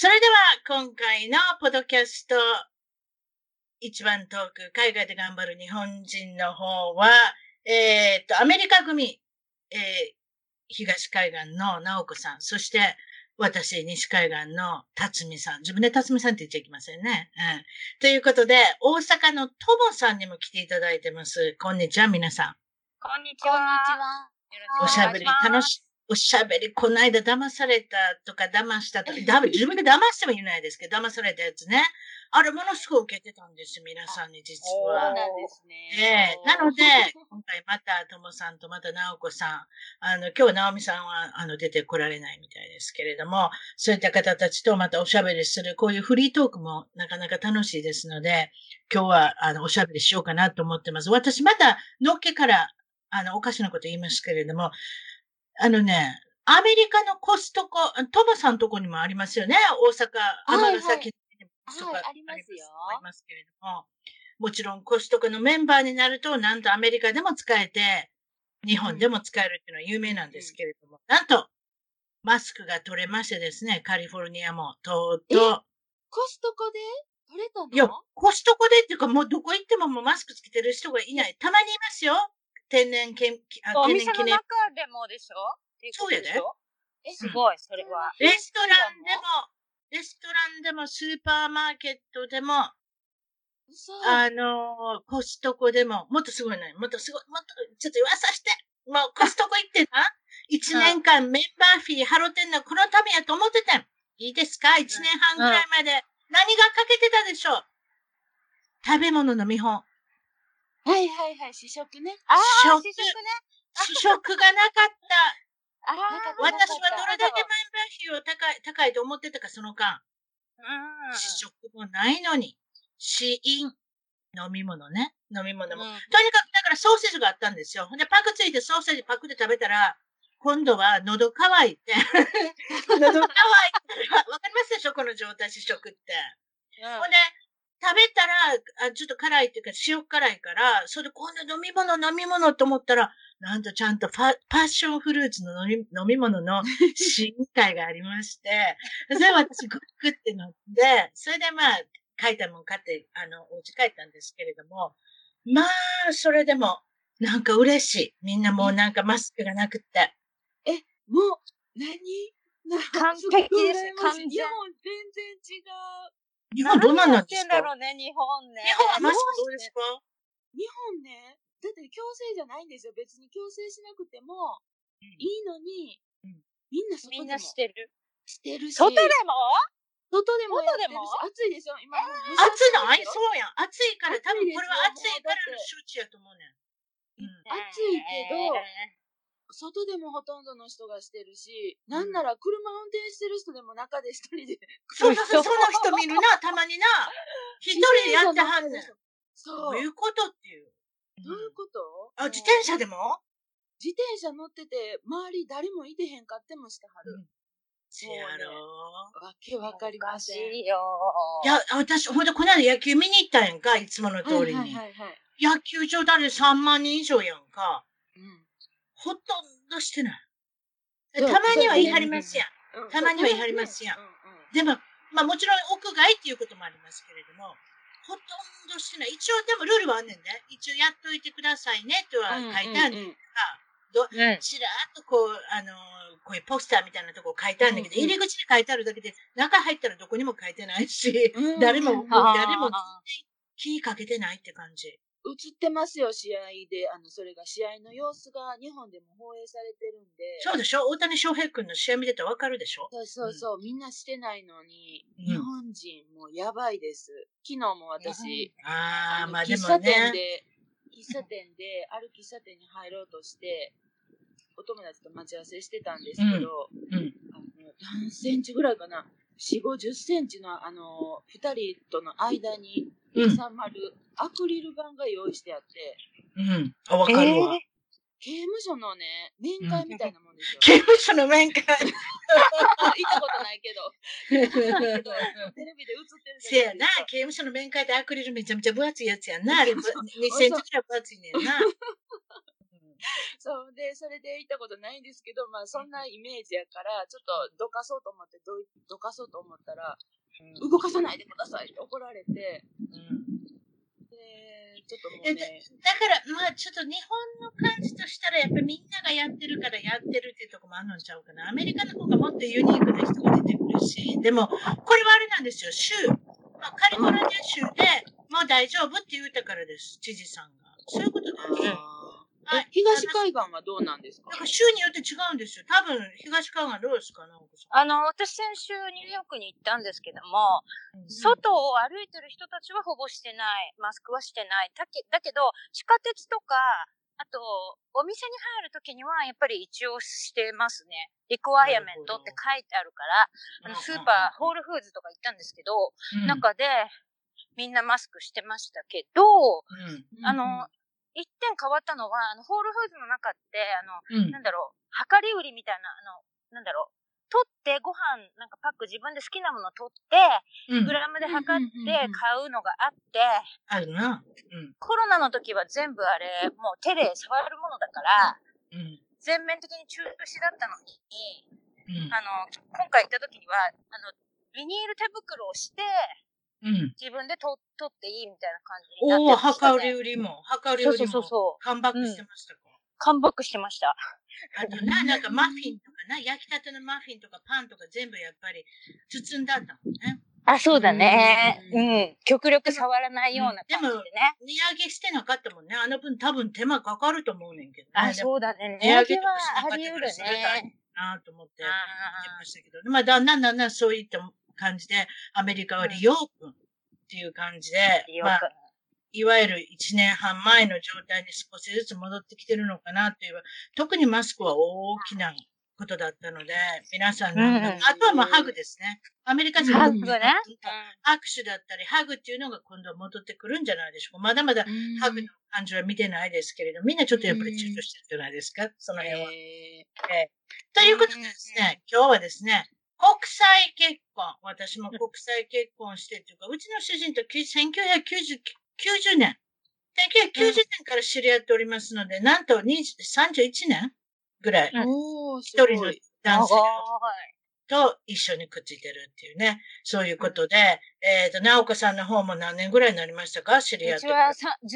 それでは今回のポッドキャスト一番トーク、海外で頑張る日本人の方は、えっ、と、アメリカ組、えー東海岸の直子さん、そして私、西海岸の辰巳さん。自分で辰巳さんって言っちゃいけませんね。うん。ということで、大阪のともさんにも来ていただいてます。こんにちは、皆さん。こんにち。は。おしゃべり楽し、おしゃべり、この間騙されたとか騙したとか、だ自分で騙してもいないですけど、騙されたやつね。あれ、ものすごい受けてたんですよ、皆さんに実はそうなん。ですね。ええなので、今回また、ともさんとまた、なおこさん、あの、今日、なおみさんは、あの、出てこられないみたいですけれども、そういった方たちとまたおしゃべりする、こういうフリートークもなかなか楽しいですので、今日は、あの、おしゃべりしようかなと思ってます。私、また、のっけから、あの、おかしなこと言いますけれども、あのね、アメリカのコストコ、トモさんとこにもありますよね。大阪、尼崎にもコストコはいありますよ。ありますけれども、もちろんコストコのメンバーになると、なんとアメリカでも使えて、日本でも使えるっていうのは有名なんですけれども、なんと、マスクが取れましてですね、カリフォルニアも、とうとコストコで取れたの？う、いや、コストコでっていうか、もうどこ行ってももうマスクつけてる人がいない。たまにいますよ。天然けん、あお店の天然記念。中でもでしょ？そうやでしょ？えすごい、それは。レストランでも、レストランでも、スーパーマーケットでも、嘘あのーコストコでも、もっとすごいね。もっとすごい、もっと、ちょっと言わさして。もうコストコ行ってな。一年間メンバーフィー払ってんのこのためやと思ってたん。いいですか？一年半ぐらいまで。何がかけてたでしょう？食べ物の見本。はいはいはい、試食ね。ああ、食試食ね。試食がなかった。あ私はどれだけメンバーフィーを高い、高いと思ってたか、その間。うん。試食もないのに。試飲。飲み物ね。飲み物も。うんとにかく、だからソーセージがあったんですよ。で、パクついてソーセージパクで食べたら、今度は喉乾いて、喉乾いたら、わかりますでしょ？この状態、試食って。ほんで、食べたら、あちょっと辛いっていうか、塩辛いから、それで今度飲み物、飲み物と思ったら、なんとちゃんとファパッションフルーツの飲み飲み物の 試飲会がありまして、それで私グッグって乗って、それでまあ、書いたもん買って、あの、お家帰ったんですけれども、まあ、それでも、なんか嬉しい。みんなもうなんかマスクがなくって。もう、何？完璧です 完全全然違う。日本どうなんなんです何やってんだかろうね、日本ね。日本はマスクどうですか？日本ね、だって強制じゃないんですよ。別に強制しなくてもいいのに、うんみんな外でもみんなしてる。してるし。外でも？外でもやってるし外でも？暑いでしょ今もう蒸し暑いの？あいそうやん。暑いから、多分これは暑暑いからの周知やと思うねん。うん。暑いけど外でもほとんどの人がしてるし、なんなら車運転してる人でも中で一人で。そうそうそう、その人見るな、たまにな。一人でやってはんねん。どそうう。いうことっていう。どういうこと？あ、自転車でも？自転車乗ってて、周り誰もいてへんかってもしてはる。せやろわけわかりません。いよ。いや、私、ほんとこの間野球見に行ったやんか、いつもの通りに。はいはいはいはい。野球場だで3万人以上やんか。うんほとんどしてない。たまには言い張りますやん。うんたまには言い張りますやんでも、まあもちろん屋外っていうこともありますけれども、ほとんどしてない。一応でもルールはあんねんね。一応やっといてくださいねとは書いてあるんねんか。うん。ちらーっとこう、あのーこういうポスターみたいなとこ書いてあるんだけど、うんうん入り口に書いてあるだけで、中入ったらどこにも書いてないし、うん誰も、うん誰もあ気かけてないって感じ。映ってますよ、試合で。あの、それが試合の様子が日本でも放映されてるんで。そうでしょ？大谷翔平君の試合見てたらわかるでしょ？そうそうそう、みんなしてないのに、うん日本人もうやばいです。昨日も私、ああ、のまあでも喫茶店ね。で、喫茶店で、ある喫茶店に入ろうとして、お友達と待ち合わせしてたんですけど、うん。あの何センチぐらいかな、4、50センチのあの、二人との間にうん。収まるアクリル板が用意してあって、うん。あ、わかるわ。え刑務所のね、面会みたいなもんですよ。刑務所の面会。行ったことないけど、テレビで映ってるせやな、刑務所の面会でアクリルめちゃめちゃ分厚いやつやんな。あれ、2センチくらい分厚いねんな。そうで、それで行ったことないんですけど、まあそんなイメージやから、ちょっとどかそうと思って、どいどかそうと思ったら、動かさないでくださいって怒られて、うんで、ちょっともうえね、だから、まあちょっと日本の感じとしたら、やっぱりみんながやってるからやってるっていうところもあるんちゃうかな。アメリカの方がもっとユニークな人が出てくるし、でも、これはあれなんですよ、州。まあ、カリフォルニア州でもう大丈夫って言ったからです、知事さんが。そういうことだよね。え東海岸はどうなんですか？なんか州によって違うんですよ。多分、東海岸どうですか直子さあの、私先週ニューヨークに行ったんですけども、ん。外を歩いてる人たちはほぼしてない。マスクはしてない。だけだけど、地下鉄とか、あと、お店に入るときには、やっぱり一応してますね。リクワイアメントって書いてあるから、あの、スーパー、ホールフーズとか行ったんですけど、うん、中で、みんなマスクしてましたけど、うん。あの、一点変わったのは、あの、ホールフーズの中って、あの、うん。なんだろう、量り売りみたいな、あの、なんだろう、取ってご飯、なんかパック自分で好きなもの取って、うんグラムで測って買うのがあって、あるな。うん。コロナの時は全部あれ、もう手で触るものだから、うん。全面的に中止だったのに、うん。あの、今回行った時には、あの、ビニール手袋をして、うん。自分で取取っていいみたいな感じになっておお、ました量り売りも、量り売りもそうそうそう。カンバックしてましたか、カムバックしてました。あとな、なんかマフィンとかな、焼きたてのマフィンとかパンとか全部やっぱり包んだんだもんね。あ、そうだね。ううん。極力触らないような感じでね。値上げしてなかったもんね。あの分多分手間かかると思うねんけどね。あ、うそうだね。値上げはあり得るね。なと思ってあ言ってましたけど、まあだんだんだんだんそういった感じで、アメリカは利用君っていう感じで、ーよくまあ、いわゆる1年半前の状態に少しずつ戻ってきてるのかなっていう、特にマスクは大きなことだったので、皆さんの、うんあとはまあハグですね。アメリカ人はハグね。握手だったり、ハグっていうのが今度は戻ってくるんじゃないでしょうか。まだまだハグの感じは見てないですけれど、みんなちょっとやっぱり躊躇してるじゃないですか、その辺は。えということでですね、今日はですね、国際結婚。私も国際結婚してっていうか、うちの主人と1990年、1990年から知り合っておりますので、なんと20 31年ぐらい、一人の。男性。と一緒にくっついてるっていうね、そういうことで、えっ、と、直子さんの方も何年ぐらいになりましたか？知り合ってうちはさ15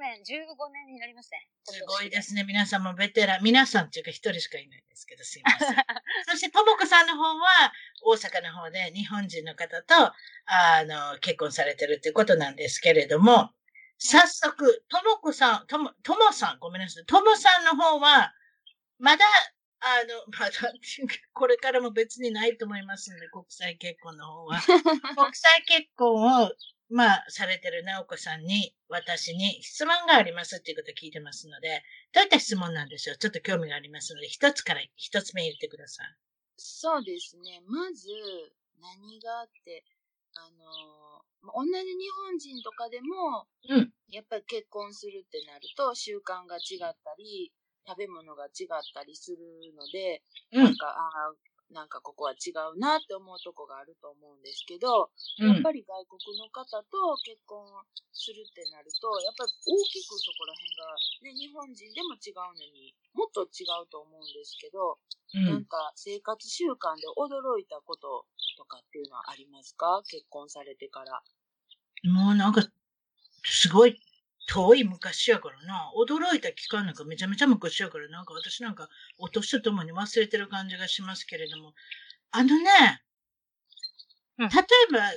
年、15年になりますね。すごいですね。皆さんもベテラン。皆さんっていうか一人しかいないんですけど、すいません。そして、ともこさんの方は、大阪の方で日本人の方と、あの、結婚されてるっていうことなんですけれども、早速、ともこさん、とも、ともさん、ごめんなさい。ともさんの方は、まだ、あの、まだこれからも別にないと思いますので、国際結婚の方は。国際結婚を、まあ、されてる直子さんに、私に質問がありますっていうことを聞いてますので、どういった質問なんでしょう？ちょっと興味がありますので、一つから一つ目言ってください。そうですね。まず、何があって、あの、ま同じ日本人とかでも、うんやっぱり結婚するってなると、習慣が違ったり、食べ物が違ったりするので、うんなんか、ああ、なんかここは違うなって思うとこがあると思うんですけど、うんやっぱり外国の方と結婚するってなると、やっぱり大きくそこら辺が、ね、日本人でも違うのにもっと違うと思うんですけど、うなんん。か生活習慣で驚いたこととかっていうのはありますか？結婚されてから。もうなんか、すごい遠い昔やからな。驚いた期間なんかめちゃめちゃ昔やから、な。んか私なんか、お年とともに忘れてる感じがしますけれども。あのね、うん。例えば、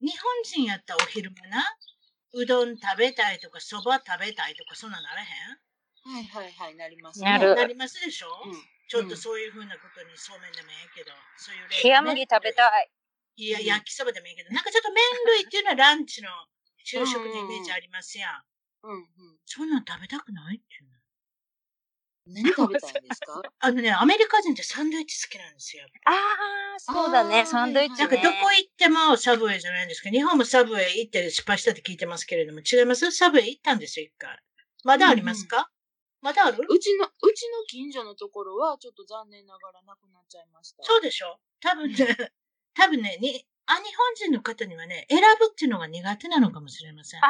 日本人やったらお昼間な、うどん食べたいとか、そば食べたいとか、そんなならへん？はいはいはい、なりますなる。なりますでしょ、うん。ちょっとそういうふうなことにそうめんでもええけど、そういう例冷麦食べたい。いや、うん焼きそばでもいいけど、なんかちょっと麺類っていうのはランチの昼食のイメージありますやん。うんうん。そんなん食べたくないっていうの。何食べたいんですか？あのね、アメリカ人ってサンドイッチ好きなんですよ。ああ、そうだね、サンドイッチね。なんかどこ行ってもサブウェイじゃないんですか。日本もサブウェイ行って失敗したって聞いてますけれども、違います？サブウェイ行ったんですよ、一回。まだありますか、まだある？うちの、うちの近所のところは、ちょっと残念ながらなくなっちゃいました。そうでしょ？多分ね、多分ね、に、あ、日本人の方にはね、選ぶっていうのが苦手なのかもしれません。あ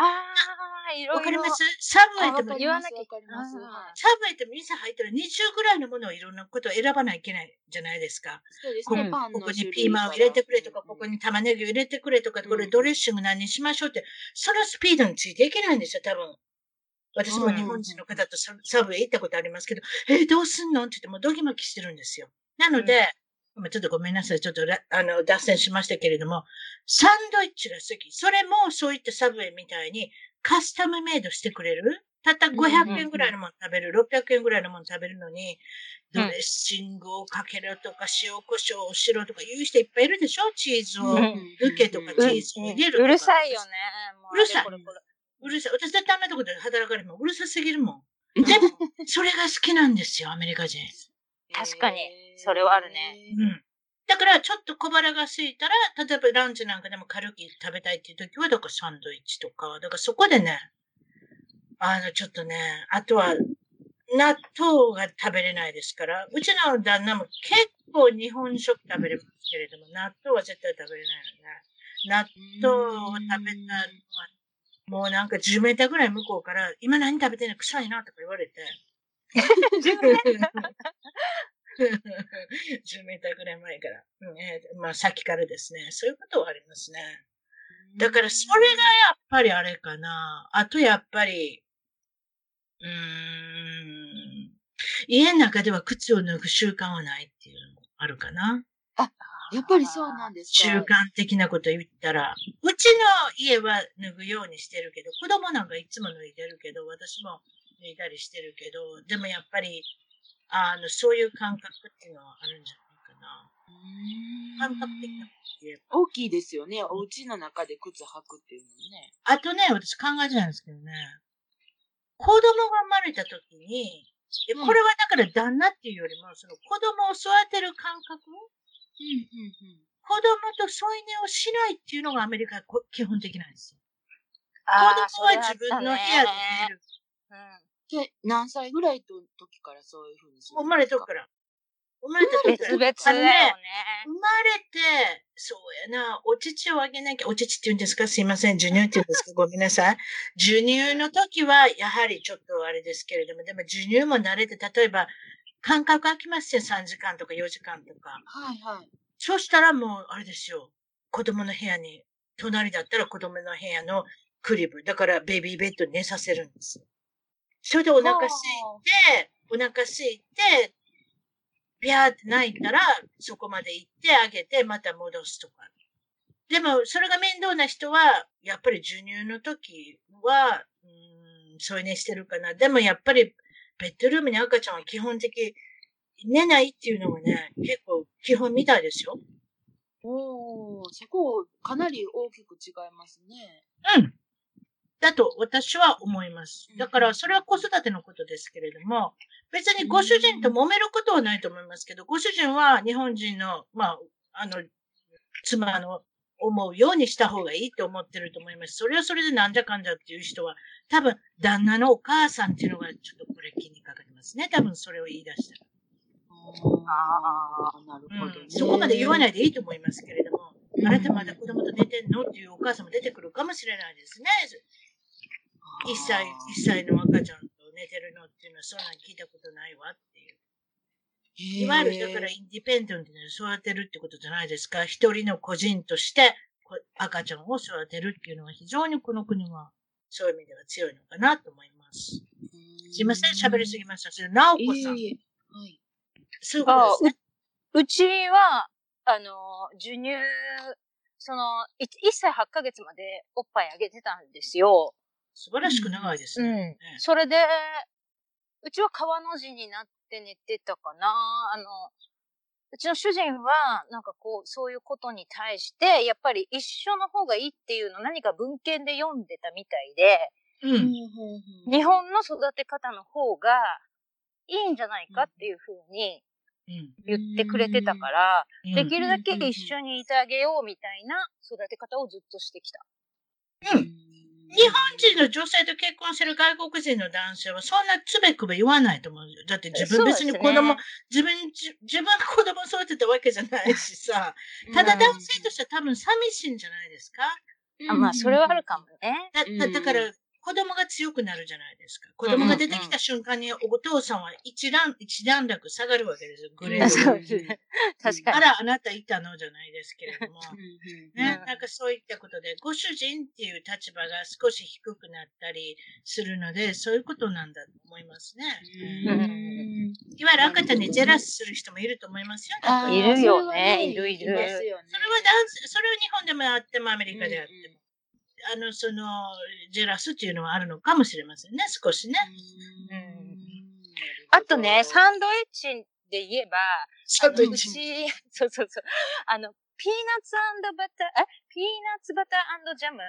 あ、いろいろ。わかります？サブウェイでも言わなきゃいサブウェイって店入ったら20ぐらいのものをいろんなことを選ばないといけないじゃないですか。こそうですね、ここ種類にピーマンを入れてくれとか、うん。ここに玉ねぎを入れてくれとか、これうん。ドレッシング何にしましょうって、そのスピードについていけないんですよ、多分。私も日本人の方とササブウェイ行ったことありますけど、えーどうすんの？って言ってもドギマキしてるんですよ。なので、まあちょっとごめんなさい。ちょっとらあの脱線しましたけれども、サンドイッチが好き。それもそういったサブウェイみたいにカスタムメイドしてくれる？たった500円ぐらいのもの食べる、600円ぐらいのもの食べるのに、ドレッシングをかけるとか、塩コショウをしろとか言う人いっぱいいるでしょ？チーズを。うんルケとかうんチーズを入れるとかうるさいよね。もうるさいうるさい。私絶対あんなとこで働かれてもうるさすぎるもん。でも、それが好きなんですよ、アメリカ人。確かにそれはあるねうん。だから、ちょっと小腹が空いたら、例えばランチなんかでも軽く食べたいっていう時は、だからサンドイッチとか、だからそこでね、あの、ちょっとね、あとは、納豆が食べれないですから、うちの旦那も結構日本食食べれますけれども、納豆は絶対食べれないのね。納豆を食べたのは、もうなんか10メーターぐらい向こうから、今何食べてんの？臭いなとか言われて。10メーター ぐらい前から。うんえーまあ、さっきからですね。そういうことはありますね。だから、それがやっぱりあれかな。あと、やっぱり、うーん、家の中では靴を脱ぐ習慣はないっていうのもあるかな。やっぱりそうなんですか。習慣的なこと言ったら、うちの家は脱ぐようにしてるけど、子供なんかいつも脱いでるけど、私も脱いだりしてるけど、でもやっぱり、あの、そういう感覚っていうのはあるんじゃないかな。感覚的な。大きいですよね。お家の中で靴履くっていうのね。あとね、私考えてないんですけどね、子供が生まれた時に、これはだから旦那っていうよりも、その子供を育てる感覚うんうん子供と添い寝をしないっていうのがアメリカ基本的なんですよ。子供は自分の部屋で寝る。それあっで、何歳ぐらいの時からそういうふうにする生まれとくから。生まれた時から。別々だよね。生まれて、そうやな、お乳をあげなきゃ、お乳って言うんですか？すいません、授乳って言うんですか？ごめんなさい。授乳の時は、やはりちょっとあれですけれども、でも授乳も慣れて、例えば、間隔空きますよ、3時間とか4時間とか。はいはい。そしたらもう、あれですよ、子供の部屋に、隣だったら子供の部屋のクリブ、だからベビーベッドに寝させるんですよ。それでお腹空いて、お腹空いて、ビャーって泣いたら、そこまで行ってあげて、また戻すとか。でも、それが面倒な人は、やっぱり授乳の時は、うーん、添い寝してるかな。でもやっぱり、ベッドルームに赤ちゃんは基本的、寝ないっていうのがね、結構基本みたいですよ。おー、そこ、かなり大きく違いますね。うん。だと私は思います。だから、それは子育てのことですけれども、別にご主人と揉めることはないと思いますけど、ご主人は日本人の、まあ、あの、妻の思うようにした方がいいと思ってると思います。それはそれでなんじゃかんじゃっていう人は、多分、旦那のお母さんっていうのがちょっとこれ気にかかりますね。多分それを言い出したら。ああ、なるほど、ねうん、そこまで言わないでいいと思いますけれども、あなたまだ子供と寝てんの？っていうお母さんも出てくるかもしれないですね。一歳、一歳の赤ちゃんと寝てるのっていうのはそんなん聞いたことないわっていう。いわゆるだからインディペンデントに育てるってことじゃないですか。一人の個人としてこ赤ちゃんを育てるっていうのは非常にこの国はそういう意味では強いのかなと思います。すいません、喋りすぎました。それ、なおこさん。いえはい。そういですね。ううちは、あの、授乳その、1, 歳8ヶ月までおっぱいあげてたんですよ。素晴らしく長いですね。うん。それで、うちは川の字になって寝てたかな。あの、うちの主人は、なんかこう、そういうことに対して、やっぱり一緒の方がいいっていうのを何か文献で読んでたみたいで、うん。日本の育て方の方がいいんじゃないかっていうふうに言ってくれてたから、できるだけ一緒にいてあげようみたいな育て方をずっとしてきた。うん。日本人の女性と結婚してる外国人の男性はそんなつべくべ言わないと思う。だって自分別に子供、ね、自分、自分が子供育てたわけじゃないしさ。ただ男性としては多分寂しいんじゃないですか、あまあ、それはあるかもね。だ、だだから、子供が強くなるじゃないですか。子供が出てきた瞬間にお父さんは一段、一段落下がるわけですよ。グレード。確かに。あら、あなたいたのじゃないですけれども。ね、なんかそういったことで、ご主人っていう立場が少し低くなったりするので、そういうことなんだと思いますね。いわゆる赤ちゃんにジェラスする人もいると思いますよ。いるよね。いるいる。それは男それは日本でもあってもアメリカであっても。あの、その、ジェラスっていうのはあるのかもしれませんね、少しね。うん。あとね、サンドイッチで言えば、サンドイッチ。そうそうそう。あの、ピーナッツバター、え？ピーナッツバタージャム？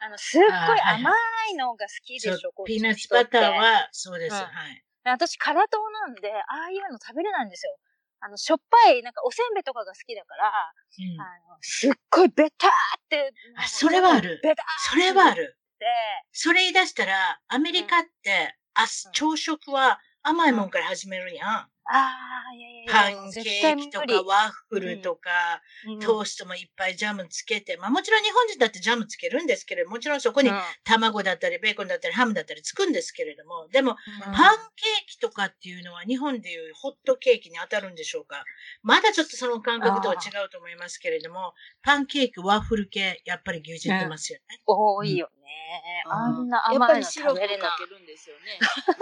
あの、すっごい甘いのが好きでしょ、はいはい、ピーナッツバターは、そうです、うん、はい。私、辛党なんで、ああいうの食べれないんですよ。あの、しょっぱい、なんかおせんべいとかが好きだから、うん、あの、すっごいベターって。あ、それはある。ベターそれはある。で、それ言い出したら、アメリカって、あ、朝食は甘いもんから始めるやん。ああ、いやいやいや。パンケーキとかワッフルとか、うん、トーストもいっぱいジャムつけて、まあもちろん日本人だってジャムつけるんですけれども、もちろんそこに卵だったりベーコンだったりハムだったりつくんですけれども、でも、パンケーキとかっていうのは日本でいうホットケーキに当たるんでしょうか？まだちょっとその感覚とは違うと思いますけれども、パンケーキ、ワッフル系、やっぱり牛耳ってますよね。多いよね。あんな甘いの食べれない。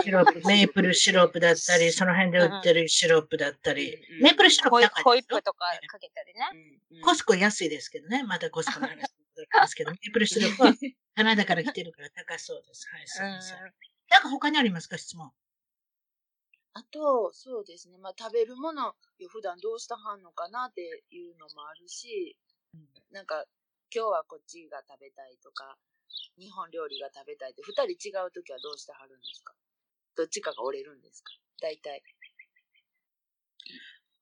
シロップ、メープルシロップだったり、その辺で売ってるシロップだったり、メープルシロップ高いホイップとかかけたりね。コスコ安いですけどね。またコスコの話しますけど、メープルシロップはカナダから来てるから高そうです。はい、すみません。なんか他にありますか、質問。あと、そうですね。まあ、食べるもの、普段どうしたはんのかなっていうのもあるし、なんか、今日はこっちが食べたいとか、日本料理が食べたいって、二人違う時はどうしてはるんですか？どっちかが折れるんですか？大体。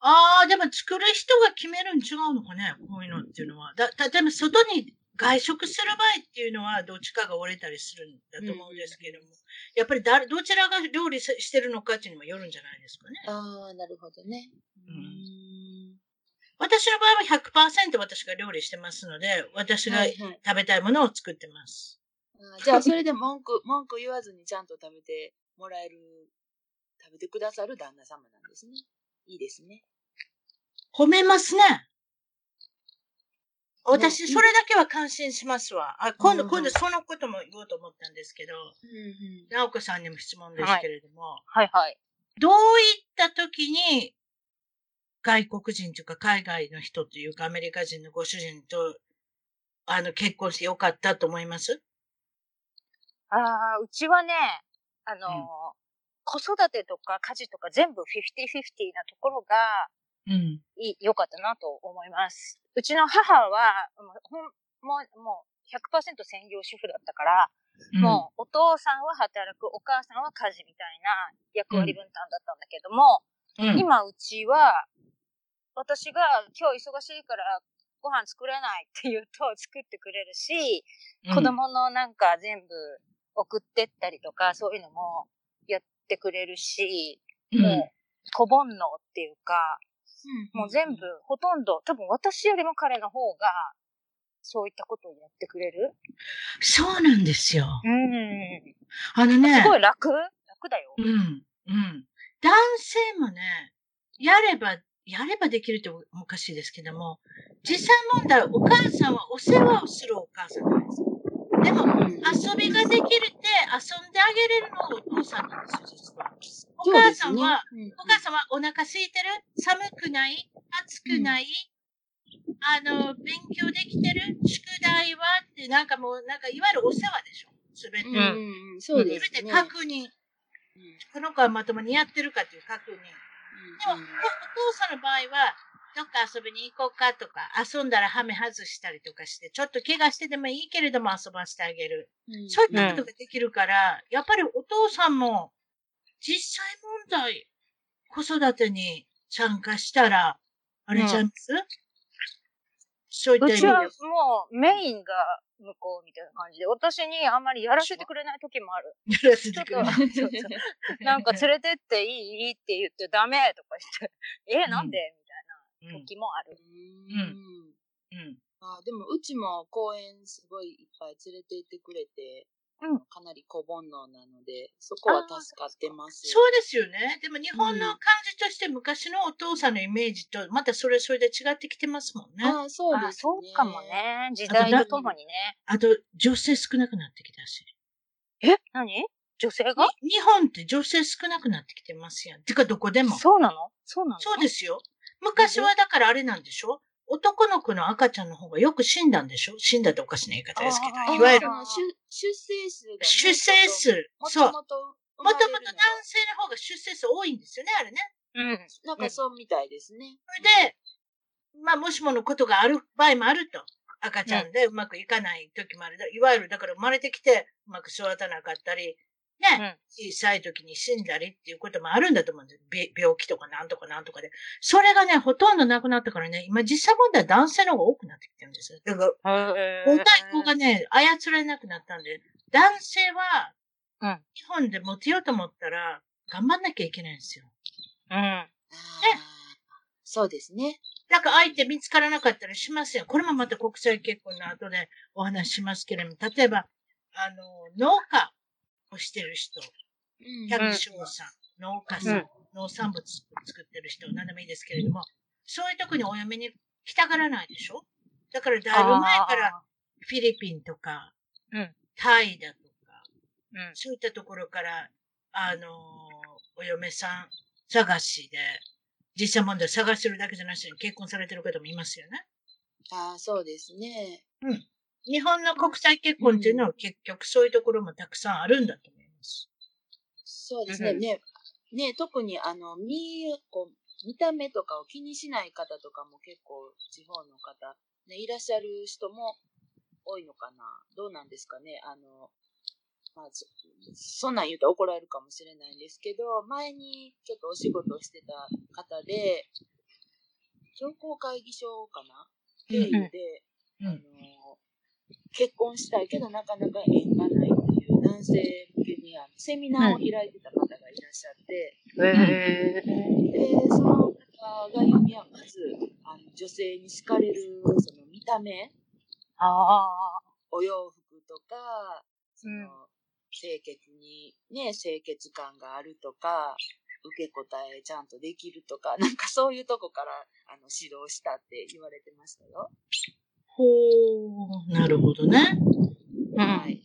ああ、でも作る人が決めるん違うのかねこういうのっていうのは。だ、例えば外に外食する場合っていうのはどっちかが折れたりするんだと思うんですけども、うん、やっぱり誰、どちらが料理してるのかっていうのもよるんじゃないですかね。ああ、なるほどね。うん私の場合は100%私が料理してますので、私が食べたいものを作ってます。はいはい、じゃあ、それで文句、文句言わずにちゃんと食べてもらえる、食べてくださる旦那様なんですね。いいですね。褒めますね。私、それだけは感心しますわ。あ、今度、今度そのことも言おうと思ったんですけど、直子さんにも質問ですけれども、はい、はい、どういった時に外国人というか海外の人というかアメリカ人のご主人と、あの、結婚してよかったと思います？ああ、うちはね、あの、うん、子育てとか家事とか全部50-50なところが、うん。い、良かったなと思います。うちの母は、もう、もう、もう100%専業主婦だったから、うん、もう、お父さんは働く、お母さんは家事みたいな役割分担だったんだけども、うん、今うちは、私が今日忙しいからご飯作れないって言うと作ってくれるし、うん、子供のなんか全部送ってったりとか、そういうのもやってくれるし、うん、もう、小煩悩っていうか、うん、もう全部、ほとんど、多分私よりも彼の方が、そういったことをやってくれる？そうなんですよ。うん。あのね。すごい楽？楽だよ。うん。うん。男性もね、やればやればできるっておかしいですけども、実際問題、お母さんはお世話をするお母さんなんです。でも、遊びができるって遊んであげれるのがお父さんなんですよ、実は。お母さんは、ね。うん、お母さんはお腹空いてる？寒くない？暑くない、あの、勉強できてる？宿題は？って、なんかもう、なんか、いわゆるお世話でしょ？すべて。うん。すうん。うん、そうですべてね。確認。うん。この子はまともにやってるかっていう確認。でも、おうんお父さんの場合は、どっか遊びに行こうかとか、遊んだらハメ外したりとかして、ちょっと怪我してでもいいけれども遊ばせてあげる。うん。そういったことができるから、やっぱりお父さんも、実際問題、子育てに参加したら、あれちゃいます、そういった意味でうちはもうメインが向こうみたいな感じで、私にあんまりやらせてくれない時もある。やらせてくれない。なんか連れてっていい？って言ってダメとか言って、え、なんで？みたいな時もある。うんうん。あでも、うちも公園すごいいっぱい連れて行ってくれて、うんかなり小煩悩なので、そこは助かってます。そうですよね。でも日本の感じとして昔のお父さんのイメージと、またそれそれで違ってきてますもんね。あそうですね。あそうかも。ね。時代とともにね。あと、女性少なくなってきたし。え？何？女性が？に日本って女性少なくなってきてますやん。てか、どこでも。そうなの？そうなの？そうですよ。昔はだからあれなんでしょ？男の子の赤ちゃんの方がよく死んだんでしょ？死んだっておかしな言い方ですけど。いわゆる出出生数が、ね、出生数。そう。ももともともともと男性の方が出生数多いんですよね、あれね。うん。なんかそうみたいですね。それで、まあ、もしものことがある場合もあると。赤ちゃんでうまくいかない時もある。いわゆる、だから生まれてきてうまく育たなかったり、ね、小さい時に死んだりっていうこともあるんだと思うんですび病気とかなんとかなんとかで。それがね、ほとんどなくなったからね、今実際問題は男性の方が多くなってきてるんですよ。だから、へ母体子がね、操られなくなったんで、男性はうん、日本でモテようと思ったら、頑張んなきゃいけないんですよ。うん。あーそうですね。だから相手見つからなかったらしますよ。これもまた国際結婚の後でお話ししますけれども、例えば、あの、農家をしてる人、うん。百姓さん、農家さん、うん。農産物作ってる人、何でもいいですけれども、そういうとこにお嫁に来たがらないでしょ？だからだいぶ前からフィリピンとか、うん。タイだとか、うん。そういったところから、あの、お嫁さん探しで、実際問題探してるだけじゃなしに結婚されてる方もいますよね。ああ、そうですね。日本の国際結婚っていうのは結局そういうところもたくさんあるんだと思います。そうですね。うんね、ね、特にあの、見、こう、見た目とかを気にしない方とかも結構地方の方、ね、いらっしゃる人も多いのかな。どうなんですかね。あの、まあ、そそんなん言うと怒られるかもしれないんですけど、前にちょっとお仕事をしてた方で、商工会議所かな経由で、うんあの、結婚したいけどなかなか縁がないっていう男性向けにあのセミナーを開いてた方がいらっしゃって、へで、その方が言うには、まず、あの女性に好かれる、その見た目、ああ。お洋服とか、その、うん清潔に、ね、清潔感があるとか、受け答えちゃんとできるとか、なんかそういうとこから、あの、指導したって言われてましたよ。ほー、なるほどね。うんはい。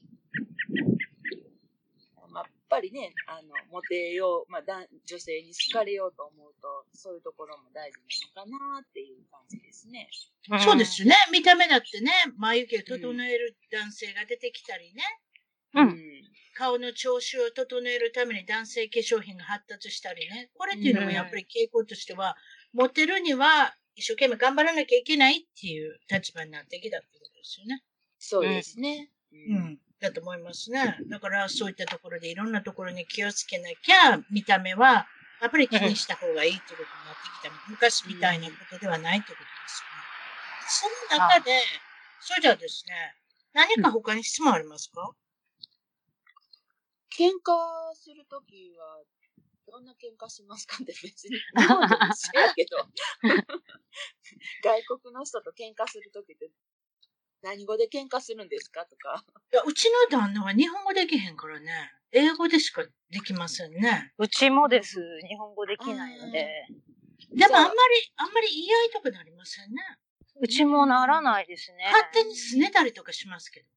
まあ、やっぱりね、あの、モテよう、まあ、女性に好かれようと思うと、そういうところも大事なのかなっていう感じですね。そうですよね。見た目だってね、眉毛を整える男性が出てきたりね、うん顔の調子を整えるために男性化粧品が発達したりね。これっていうのもやっぱり傾向としては、モテるには一生懸命頑張らなきゃいけないっていう立場になってきたってことですよね。そうですね。うう。ん。だと思いますね。だからそういったところでいろんなところに気をつけなきゃ、見た目はやっぱり気にした方がいいってことになってきた。昔みたいなことではないってことですよね。その中で、それじゃあですね、何か他に質問ありますか、喧嘩するときは、どんな喧嘩しますかって別に、日本でも一緒やけど、外国の人と喧嘩するときって、何語で喧嘩するんですかとか。いや、うちの旦那は日本語できへんからね、英語でしかできませんね。うちもです。日本語できないので。でもあんまり、あんまり言い合いとかなりませんね。うちもならないですね。勝手に拗ねたりとかしますけど。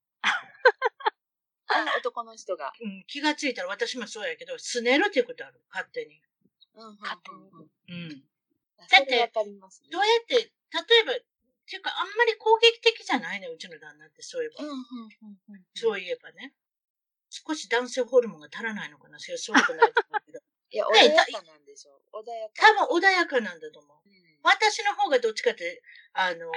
あ 男の人が。うん、気がついたら私もそうやけど、拗ねるっていうことある、勝手に。うんうん勝手にうんうんうん。それわかりますねどうやって、例えば、ていうか、あんまり攻撃的じゃないね、うちの旦那って、そういえば。うん、うん、うん、うん。そういえばね。少し男性ホルモンが足らないのかなそうそういうことないと思うけど。いや、穏ねやかなんでしょ。穏やか。多分穏やかなんだと思う。うん私の方がどっちかって、あの、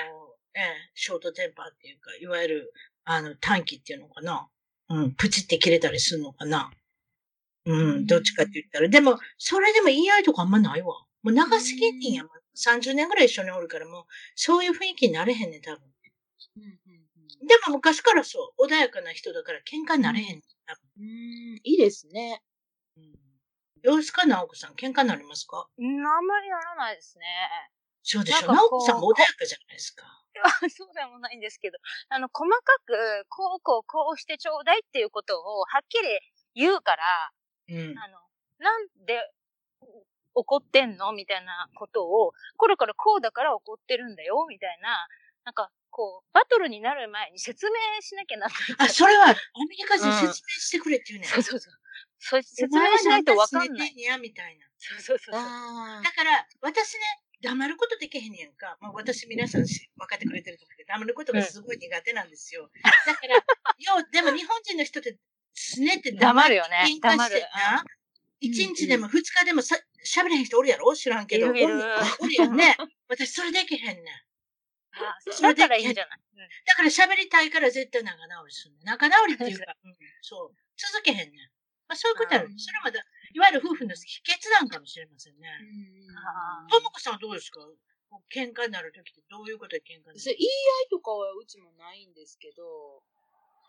ええ、ショートテンパーっていうか、いわゆる、あの、短期っていうのかな。うん、プチって切れたりするのかな？うん、どっちかって言ったら。でも、それでも言い合いとかあんまないわ。もう長すぎんねんや。もう30年ぐらい一緒におるから、もう、そういう雰囲気になれへんねん、多分。うん、うん、でも昔からそう、穏やかな人だから喧嘩になれへんねん、多分。うん。うん、いいですね。うん。どうですか、直子さん。喧嘩になりますか？うん、あんまりならないですね。そうでしょ。直子さんも穏やかじゃないですか。あ そうでもないんですけど、あの、細かく、こうこうこうしてちょうだいっていうことをはっきり言うから、うん。あの、なんで怒ってんの？みたいなことを、これからこうだから怒ってるんだよ？みたいな、なんか、こう、バトルになる前に説明しなきゃなって。あ、それは、アメリカ人説明してくれって言うねん。そうそうそう。そう説明しないとわかんない。や、みたいな。そうそうそうそう。あだから、私ね、黙ることできへんねやんか。まあ、私皆さんし分かってくれてると思うけど、黙ることがすごい苦手なんですよ。だから、よう、でも日本人の人って、すねって黙るよね喧嘩してな。一日でも二日でもさ喋れへん人おるやろ？知らんけど。いるいるおるおるやんね。私それできへんねん。あそれでだからいいんじゃない、うんだから喋りたいから絶対仲直りするねん。仲直りっていうか、うん、そう。続けへんねん。まあそういうことあるう。んそれはまだ、いわゆる夫婦の秘訣なんかもしれませんね。あともこさんはどうですか？喧嘩になるときってどういうことで喧嘩になる？言い合いとかはうちもないんですけど、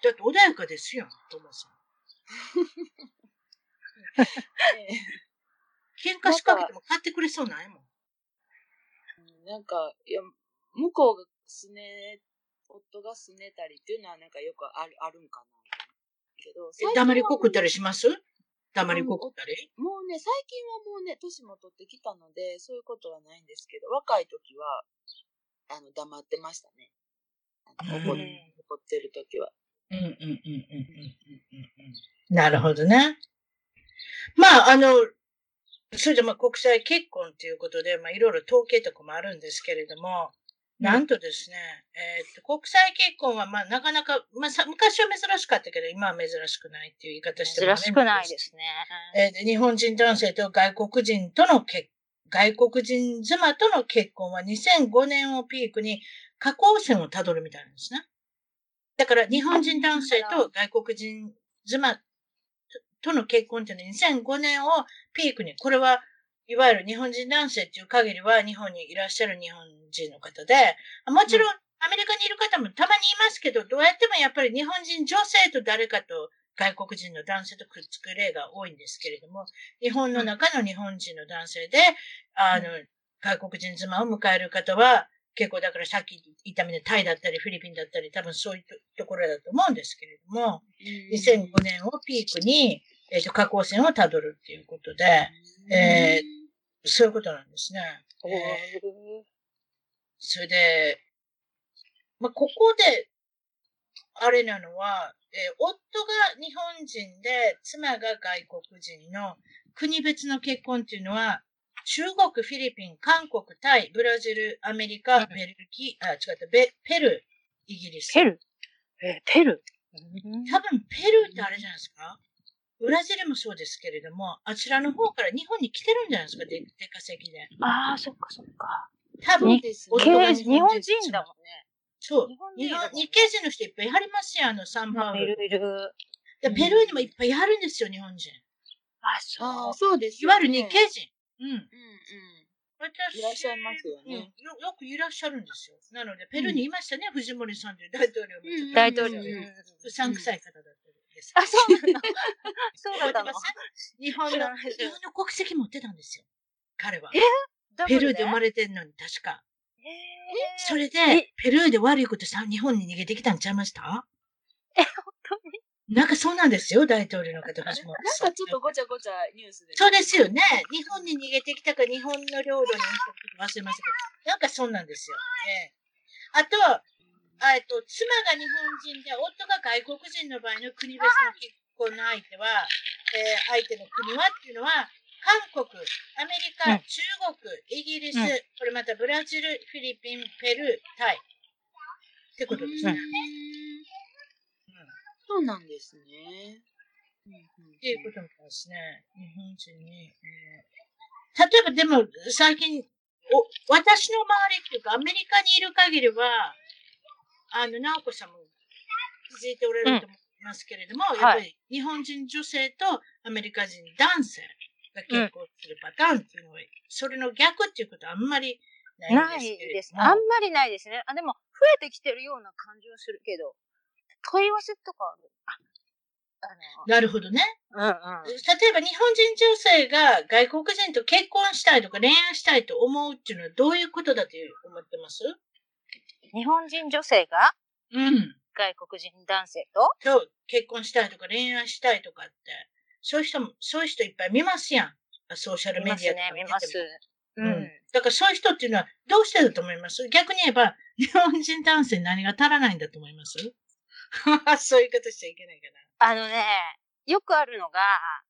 だって穏やかですよ、ともさん。ね喧嘩しかけても買ってくれそうないもんなんか、いや、向こうがすね、夫がすねたりっていうのはなんかよくある、あるんかな。けど、え黙りこくったりりします？黙りこくったり？もうね、最近はもうね、年も取ってきたので、そういうことはないんですけど、若い時は、あの、黙ってましたね。怒ってる時は。うんうんうんうんうんうんうん。なるほどね。まあ、あの、それでまあ国際結婚ということで、まあいろいろ統計とかもあるんですけれども、なんとですね、えーっと、国際結婚はまあなかなか、まあさ昔は珍しかったけど、今は珍しくないっていう言い方しても珍しくないですね。えーで日本人男性と外国人との結、外国人妻との結婚は2005年をピークに下降線をたどるみたいなんですね。だから日本人男性と外国人妻ととの結婚っていうのは2005年をピークに、これはいわゆる日本人男性っていう限りは日本にいらっしゃる日本人の方で、もちろんアメリカにいる方もたまにいますけど、どうやってもやっぱり日本人女性と誰かと外国人の男性とくっつく例が多いんですけれども、日本の中の日本人の男性で、あの、外国人妻を迎える方は、結構だからさっき言ったみたいにタイだったりフィリピンだったり多分そういうとところだと思うんですけれども、2005年をピークに、えっ、と、下降線をたどるっていうことで、えそういうことなんですね。えーそれで、まあ、ここで、あれなのは、えー夫が日本人で、妻が外国人の国別の結婚っていうのは、中国、フィリピン、韓国、タイ、ブラジル、アメリカ、ベルギー、あ、違った、ベペルー、イギリス。ペルえ、ペル多分ペルーってあれじゃないですか？ブラジルもそうですけれども、あちらの方から日本に来てるんじゃないですか、で出稼ぎで。ああ、そっかそっか。多分です夫けが日本人だもんね。そう。日本日系人の人いっぱいいはりますよ、あの、サンパウロ。いるいる。でペルーにもいっぱいいはるんですよ、日本人。あ、そう。ああ、そうですいわゆる日ね系人。うん。うんうん。私いらっしゃいますよねうんよ。よくいらっしゃるんですよ。なので、ペルーにいましたね、藤森さんという大統領も。うんうん大統領。うんうんうさんくさい方だったんです。あ、そうなの そうだったの覚えてます日本の、日本の国籍持ってたんですよ。彼はえ？ペルーで生まれれてんのに、確か。えそれでえ、ペルーで悪いことさ、日本に逃げてきたんちゃいました？え、本当に？なんかそうなんですよ、大統領の方、藤森なん。かちょっとごちゃごちゃニュースで。そうですよね。日本に逃げてきたか、日本の領土に行ったか忘れましたけど、なんかそうなんですよ。ええあと、あえっと、妻が日本人で、夫が外国人の場合の国別の結婚の相手は、えー相手の国はっていうのは、韓国、アメリカ、うん中国、イギリス、うんこれまたブラジル、フィリピン、ペルー、タイ。ってことですね。うんそうなんですね。っていうことですね。日本人に。えー例えばでも、最近、お、私の周りっていうか、アメリカにいる限りは、あの、直子さんも気づいておられると思いますけれども、んやっぱり日本人女性とアメリカ人男性が結婚するパターンっていうのは、それの逆っていうことはあんまりないですけれども。です。あんまりないですね。あ、でも、増えてきてるような感じはするけど、問い合わせとかあなるほどね。うんうん。例えば日本人女性が外国人と結婚したいとか恋愛したいと思うっていうのはどういうことだと思ってます？日本人女性がうん。外国人男性とと結婚したいとか恋愛したいとかって、そういう人も、そういう人いっぱい見ますやん。ソーシャル見ますメディアとかね、見ます。ううんん。だからそういう人っていうのはどうしてだと思います？逆に言えば、日本人男性に何が足らないんだと思います？そういう言い方しちゃいけないかあのね、よくあるのが、あ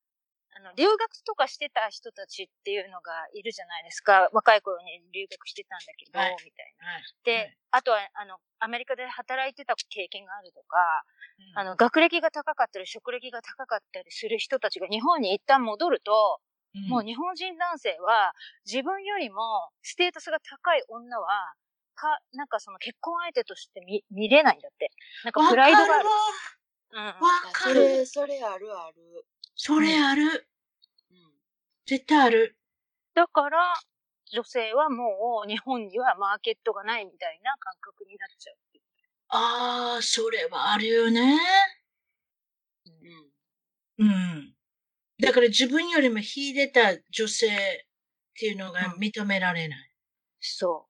の、留学とかしてた人たちっていうのがいるじゃないですか。若い頃に留学してたんだけど、はいみたいな。な。はい。で、あとは、あの、アメリカで働いてた経験があるとか、うんあの、学歴が高かったり、職歴が高かったりする人たちが日本に一旦戻ると、うんもう日本人男性は自分よりもステータスが高い女は、か、なんかその結婚相手として見、見れないんだって。なんかプライドがある。うん。わあかるわ。それ、それあるある。それある。うん。絶対ある。だから、女性はもう日本にはマーケットがないみたいな感覚になっちゃう。ああ、それはあるよね。うん。うん。だから自分よりも秀でた女性っていうのが認められない。そ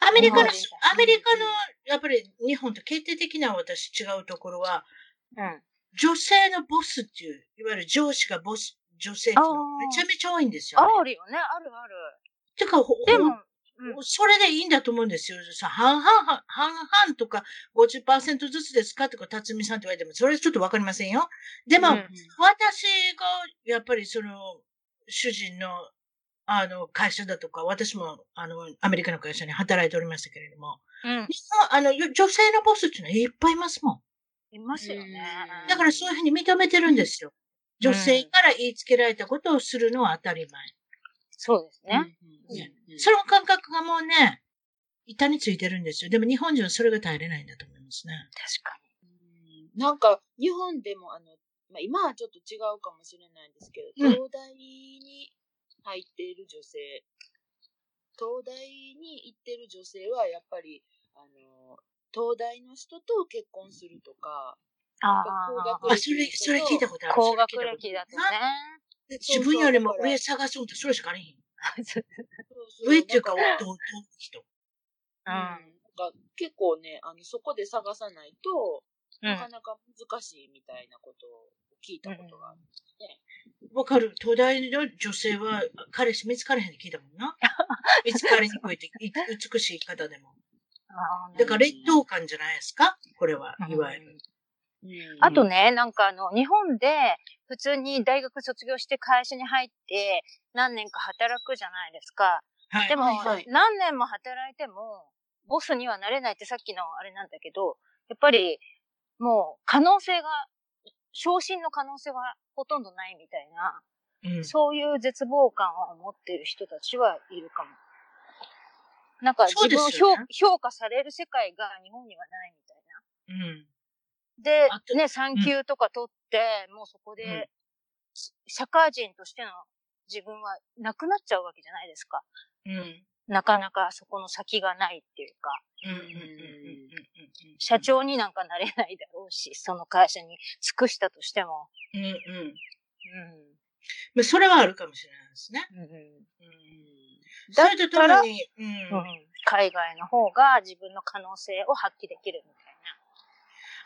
アメリカの、うんアメリカの、やっぱり日本と決定的な私違うところは、う。うん。女性のボスっていう、いわゆる上司がボス、女性ってめちゃめちゃ多いんですよ、あるよね、あるある。てか、ほでも、ほうんそれでいいんだと思うんですよ。さ半々、半々とか50%ずつですかとか、辰巳さんって言われても、それちょっとわかりませんよ。でも、うん私が、やっぱりその、主人の、あの、会社だとか、私も、あの、アメリカの会社に働いておりましたけれども、うん。あの、よ女性のボスっていうのはいっぱいいますもん。いますよね。うんだからそういうふうに認めてるんですよ。女性から言いつけられたことをするのは当たり前。そうですね。ね。うんその感覚がもうね、板についてるんですよ。でも日本人はそれが耐えれないんだと思いますね。確かうんなんか、日本でも、あの、まあ、今はちょっと違うかもしれないんですけど、うん東大に入っている女性、東大に行ってる女性は、やっぱり、あの、東大の人と結婚するとか、に。ああ、それ、それ聞いたことある。高学歴だとね。で自分よりも上探そうってそれしかありへん。上っていうか、だら弟の人。うんなんか結構ね、あの、そこで探さないと、うん。なかなか難しいみたいなことを聞いたことがある。わかる。東大の女性は、彼氏見つからへんって聞いたもんな。見つかりにくいって、い美しい方でも。だから劣等感じゃないですか？これは、いわゆる。うんあとね、なんかあの、日本で普通に大学卒業して会社に入って何年か働くじゃないですか。はい。でも、はいはい何年も働いても、ボスにはなれないってさっきのあれなんだけど、やっぱり、もう、可能性が、昇進の可能性はほとんどないみたいな、うんそういう絶望感を持ってる人たちはいるかも。なんか自分を評,、評価される世界が日本にはないみたいな。うん。でね、産休とか取って、もうそこで、社会人としての自分はなくなっちゃうわけじゃないですか。うん。なかなかそこの先がないっていうか、うん。うん。うん。うん。社長になんかなれないだろうし、その会社に尽くしたとしても。うん。うん。うまあ、それはあるかもしれないですね。ん。うんうん。だそれとともに、うん。うん海外の方が自分の可能性を発揮できるみたい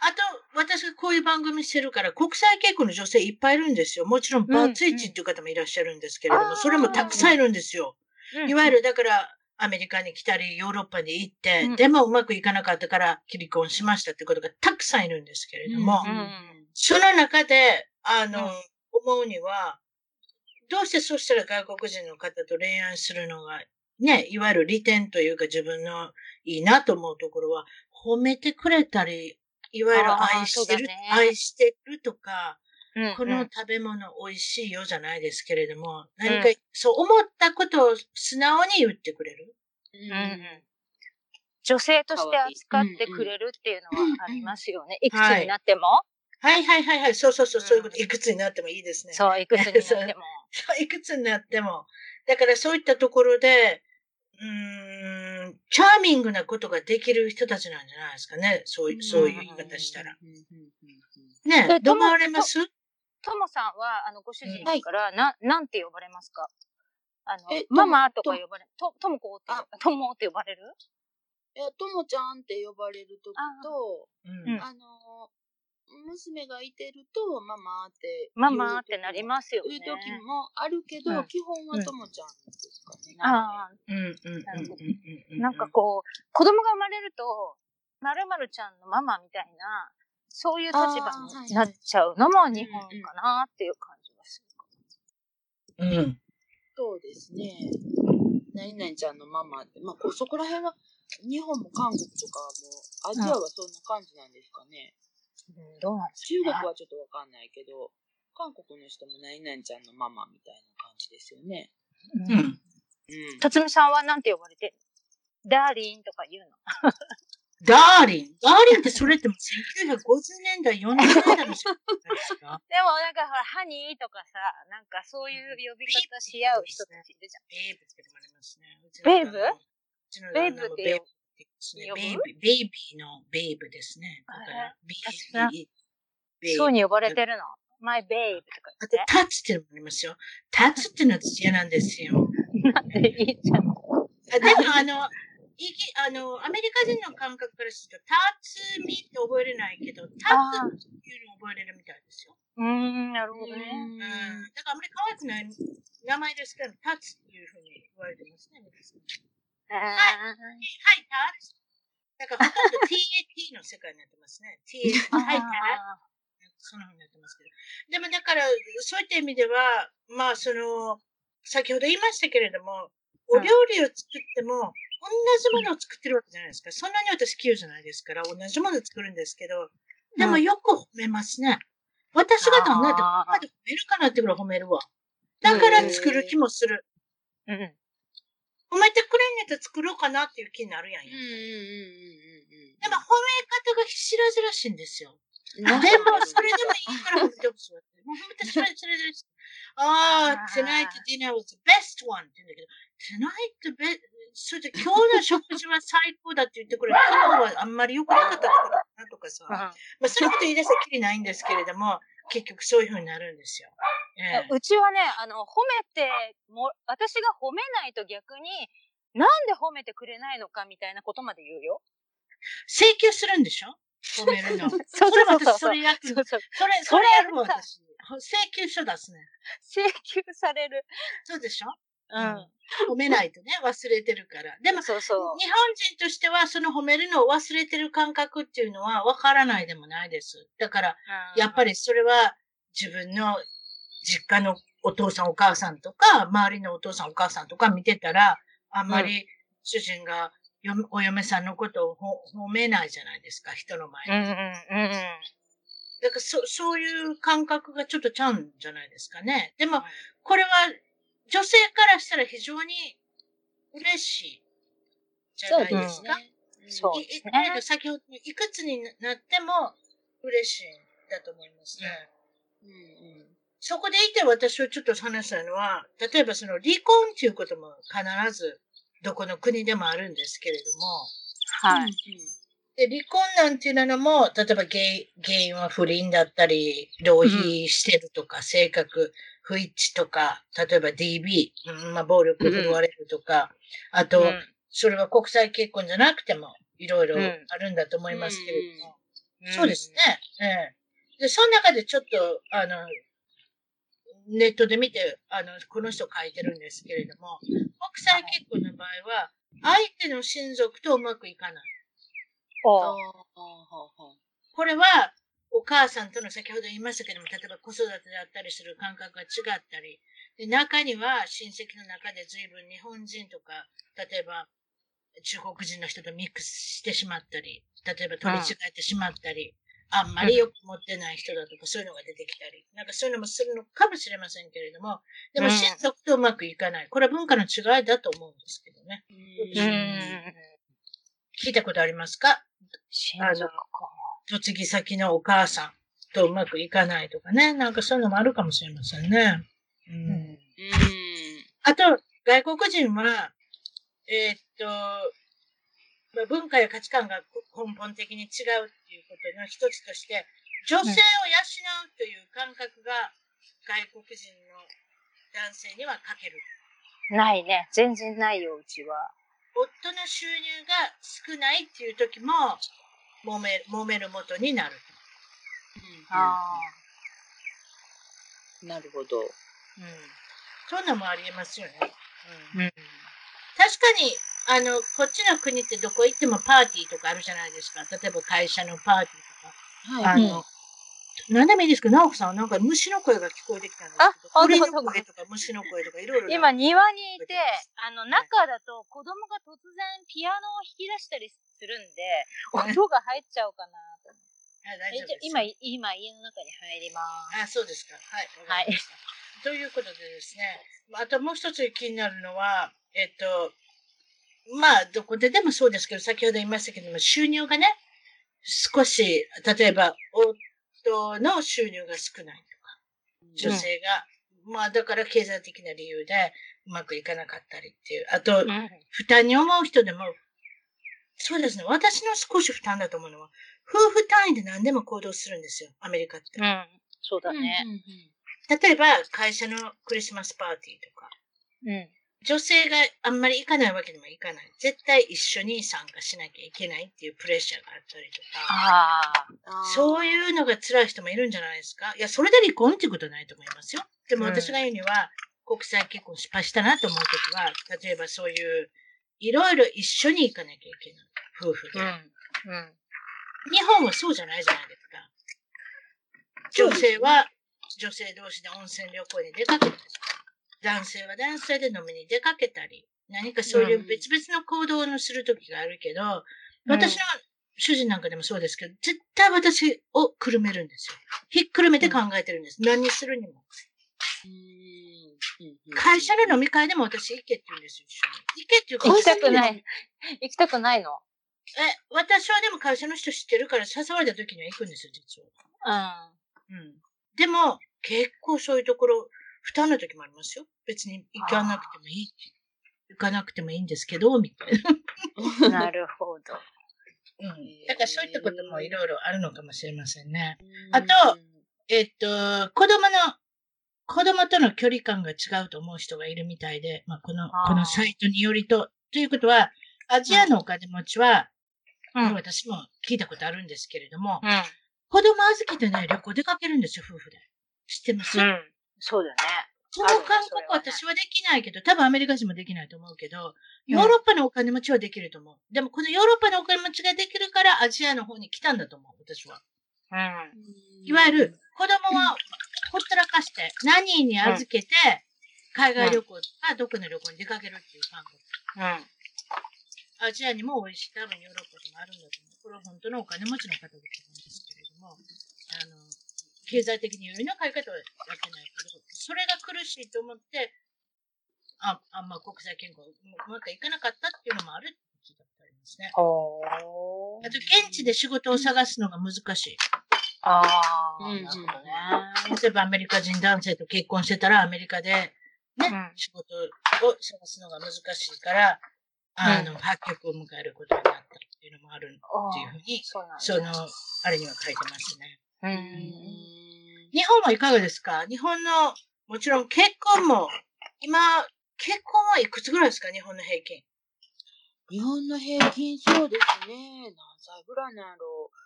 あと、私がこういう番組してるから、国際結婚の女性いっぱいいるんですよ。もちろん、バツイチっていう方もいらっしゃるんですけれども、あーそれもたくさんいるんですよ。な。いわゆる、だから、アメリカに来たり、ヨーロッパに行って、うんでもうまくいかなかったから、離婚しましたってことがたくさんいるんですけれども、うんその中で、あの、うん思うには、どうしてそうしたら外国人の方と恋愛するのが、ね、いわゆる利点というか自分のいいなと思うところは、褒めてくれたり、いわゆる愛してる、ね愛してるとか、うんこのうん食べ物美味しいよじゃないですけれども、何かそう思ったことを素直に言ってくれる？うんうんうん女性として扱ってくれるっていうのはありますよね。いくつになっても、はいはいはいはい。そうそうそう、うんそういうこと。いくつになってもいいですね。そう、いくつになっても。そういくつになっても。だからそういったところで、うーん、チャーミングなことができる人たちなんじゃないですかね。そういう、そういう言い方したら。。ねえどう思われます？ともさんは、あの、ご主人はいから、な、なんて呼ばれますか？あのえ、ママとか呼ばれ、と、ともこってあ、ともって呼ばれる？いや、ともちゃんって呼ばれるときと、あの、娘がいてると、ママって。ママってなりますよね。いう時もあるけど、うん基本はともちゃんですかね。ああ、うんうんうんなるほどうんうんなんかこう、子供が生まれると、まるまるちゃんのママみたいな、そういう立場になっちゃうのも日本かなっていう感じがする。うん。そうですね。何々ちゃんのママって、まあ、こそこら辺は、日本も韓国とかも、アジアはそんな感じなんですかね。うん、どうなんです中国かね。はちょっとわかんないけど、韓国の人も何々ちゃんのママみたいな感じですよね。うん。うん。うん。辰巳さんはなんて呼ばれてるダーリンとか言うの？ダーリン？ダーリンってそれってもう1950年代、40年代の人じゃないですか？でもなんかほら、ハニーとかさ、なんかそういう呼び方し合う人たちいるじゃん。ベイブってもありますね。ベイブ？うちのベイブってベイブって言うんですねベイビー、ベイビーのベイブですね。そうに呼ばれてるの？マイベイブとかあとタッチっていうのもありますよ。タッチっていうのは私嫌なんですよ。て。なんでいいじゃん。あでも、あの、いきあの、アメリカ人の感覚からすると、タッチミって覚えれないけど、タッチっていうのを覚えれるみたいですよ。うーん、なるほどね。うん。だからあんまり可愛くない名前ですけど、タッチっていうふうに言われてますね。皆さんあーはい、タッチ。だからほとんど TAT の世界になってますね。TAT。はい、タッチ。そんな風になってますけど。でもだから、そういった意味では、まあその、先ほど言いましたけれども、お料理を作っても、同じものを作ってるわけじゃないですか。そんなに私器用じゃないですから、同じものを作るんですけど、でもよく褒めますね。私が旦那であーここまで褒めるかなってぐらい褒めるわ。だから作る気もする。うん。褒めてくれんねやったら作ろうかなっていう気になるやん。うんうんうんうんでも褒め方が白々しいんですよ。うん。でも、それでもいいから褒めてほしいわ。もう褒めて、それ、それで、ああ、あー tonight dinner was the best one って言うんだけど、tonight be それで今日の食事は最高だって言ってくれ、昨日はあんまり良くなかったところだなとかさ。まあ、そんなこと言い出したらきりないんですけれども、結局そういう風になるんですよ。ええうちはね、あの、褒めても、私が褒めないと逆に、なんで褒めてくれないのかみたいなことまで言うよ。請求するんでしょ？褒めるの。そうそうそう私、それやる。それ、それやるわ、私。請求書出すね。請求される。そうでしょ？うん。褒めないとね、忘れてるから。でも、そうそう。日本人としては、その褒めるのを忘れてる感覚っていうのは分からないでもないです。だから、やっぱり。りそれは自分の実家のお父さんお母さんとか、周りのお父さんお母さんとか見てたら、あんまり主人がよお嫁さんのことをほ褒めないじゃないですか、人の前で。うんうんうんうん。だからそ、そういう感覚がちょっとちゃうんじゃないですかね。でも、これは女性からしたら非常に嬉しいじゃないですか。そうですね。えっと先ほど、いくつになっても嬉しいんだと思いますね。うん。うんそこでいて私はちょっと話したいのは、例えばその離婚っていうことも必ずどこの国でもあるんですけれども、はい。で離婚なんていうのも、例えば原原因は不倫だったり、浪費してるとか、性格不一致とか、例えば DB、うんまあ、暴力振るわれるとか、あと、それは国際結婚じゃなくても、いろいろうんあるんだと思いますけれども、うんそうですね。。ええ。で、その中でちょっと、あの、ネットで見て、あの、この人書いてるんですけれども、国際結婚の場合は、相手の親族とうまくいかない。これは、お母さんとの先ほど言いましたけども、例えば子育てだったりする感覚が違ったり、で中には親戚の中で随分日本人とか、例えば中国人の人とミックスしてしまったり、例えば取り違えてしまったり、あんまりよく持ってない人だとか、そういうのが出てきたり、なんかそういうのもするのかもしれませんけれども、でもうん親族とうまくいかない。これは文化の違いだと思うんですけどね。うん。聞いたことありますか？親族か。嫁ぎ先のお母さんとうまくいかないとかね。なんかそういうのもあるかもしれませんね。うんうん。あと、外国人は、えーっと、まあ、文化や価値観が根本的に違うっていうことの一つとして、女性を養うという感覚が外国人の男性には欠ける。ないね。全然ないよ、うちは。夫の収入が少ないっていう時も、揉め、揉める元になる。あなるほど。うん。そんなもありえますよね。うんあ。うん。確かに、あの、こっちの国ってどこ行ってもパーティーとかあるじゃないですか。例えば会社のパーティーとか。はい。あの、何でもいいですけど、直子さんはなんか虫の声が聞こえてきたんですけど、鳥の声とか虫の声とかいろいろ。今庭にいて、あの中だと子供が突然ピアノを弾き出したりするんで、音が入っちゃうかなと今、今家の中に入ります。あ、そうですか。はい。はい。ということでですね、あともう一つ気になるのは、えっと、まあ、どこででもそうですけど、先ほど言いましたけども、収入がね、少し、例えば、夫の収入が少ないとか、女性が、まあ、だから経済的な理由でうまくいかなかったりっていう。あと、うん。負担に思う人でも、そうですね。私の少し負担だと思うのは、夫婦単位で何でも行動するんですよ。アメリカって。うん。そうだうんね。例えば、会社のクリスマスパーティーとか、うん。女性があんまり行かないわけにもいかない。絶対一緒に参加しなきゃいけないっていうプレッシャーがあったりとか、ああ。そういうのが辛い人もいるんじゃないですか。いや、それで離婚っていうことはないと思いますよ。でもうん私が言うには、国際結婚失敗したなと思うときは、例えばそういう、いろいろ一緒に行かなきゃいけない。夫婦で。うん。うん。日本はそうじゃないじゃないですか。女性は女性同士で温泉旅行に出かけたり、男性は男性で飲みに出かけたり、何かそういう別々の行動をするときがあるけど、私の主人なんかでもそうですけど、絶対私をくるめるんですよ。ひっくるめて考えてるんです。何にするにも。会社の飲み会でも私行けって言うんですよ、一緒に。行けっていうか、行きたくない。行きたくないの？え、私はでも会社の人知ってるから誘われた時には行くんですよ、実は。うん。うん。でも、結構そういうところ、負担の時もありますよ。別に行かなくてもいい。行かなくてもいいんですけど、みたいな。なるほど。うん。だからそういったこともいろいろあるのかもしれませんね。うんあとえっと、子供の、子供との距離感が違うと思う人がいるみたいで、まあ、この、このサイトによりと、ということは、アジアのお金持ちは、うん。私も聞いたことあるんですけれども、うん。子供預けてね、旅行出かけるんですよ、夫婦で。知ってます、うん。そうだよね。その感覚私はできないけど、多分アメリカ人もできないと思うけど、ヨーロッパのお金持ちはできると思う。でもこのヨーロッパのお金持ちができるからアジアの方に来たんだと思う、私は。うん。いわゆる、子供はほったらかして、何人に預けて、海外旅行とか、どこの旅行に出かけるっていう感覚。うん。アジアにも多いし、多分ヨーロッパでもあるんだと思う。これは本当のお金持ちの方だと思うんですけれども、あの、経済的に余裕の買い方はやってないけど、それが苦しいと思って、あ、あんま国際健康うまくいかなかったっていうのもあるって聞いたことありますね。あと、現地で仕事を探すのが難しい。ああ、うんなるほどね。例えばアメリカ人男性と結婚してたらアメリカでね、うん仕事を探すのが難しいから、あの、うん破局を迎えることになったっていうのもあるってあいうふうに、そうなんだ。その、あれには書いてますね。う。うんん日本はいかがですか？日本の、もちろん結婚も、今、結婚はいくつぐらいですか？日本の平均。日本の平均そうですね。何歳ぐらいなんやろう。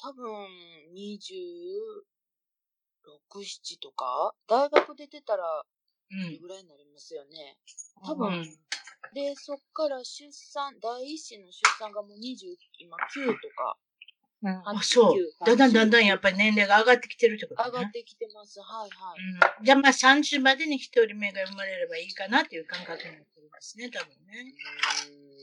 多分、26、7とか大学出てたら、ぐらいになりますよね。多分うんで、そっから出産、第一子の出産がもう20、今9とか。うんあ、そう。だんだんだんだんやっぱり年齢が上がってきてるってことね。上がってきてます。はいはい。うん。じゃあまあ30までに一人目が生まれればいいかなっていう感覚になってるんですね、多分ね。うん